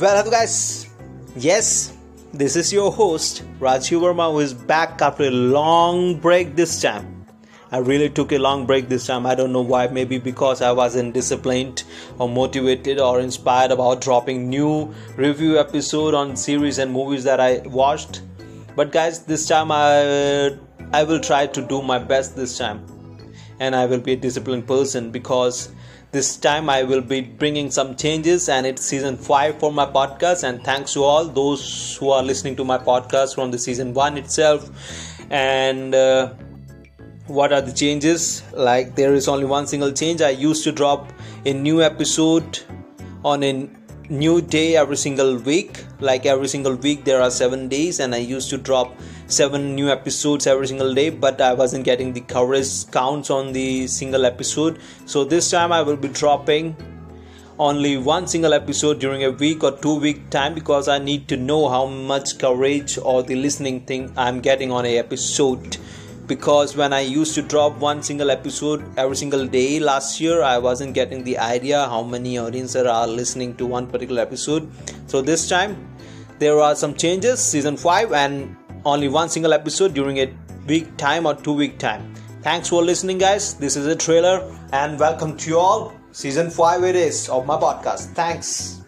Well, hello guys. Yes, this is your host Rajiv Varma who is back after a long break this time. I really took a long break this time. I don't know why. Maybe because I wasn't disciplined or motivated or inspired about dropping new review episode on series and movies that I watched. But guys, this time I I will try to do my best this time, and I will be a disciplined person because this time I will be bringing some changes, and it's season 5 for my podcast. And thanks to all those who are listening to my podcast from the season 1 itself. And uh, what are the changes? Like, there is only one single change. I used to drop a new episode on a new day every single week. Like, every single week, there are seven days, and I used to drop seven new episodes every single day but i wasn't getting the coverage counts on the single episode so this time i will be dropping only one single episode during a week or two week time because i need to know how much coverage or the listening thing i'm getting on a episode because when i used to drop one single episode every single day last year i wasn't getting the idea how many audiences are listening to one particular episode so this time there are some changes season 5 and only one single episode during a week time or two week time. Thanks for listening, guys. This is a trailer, and welcome to you all. Season 5 it is of my podcast. Thanks.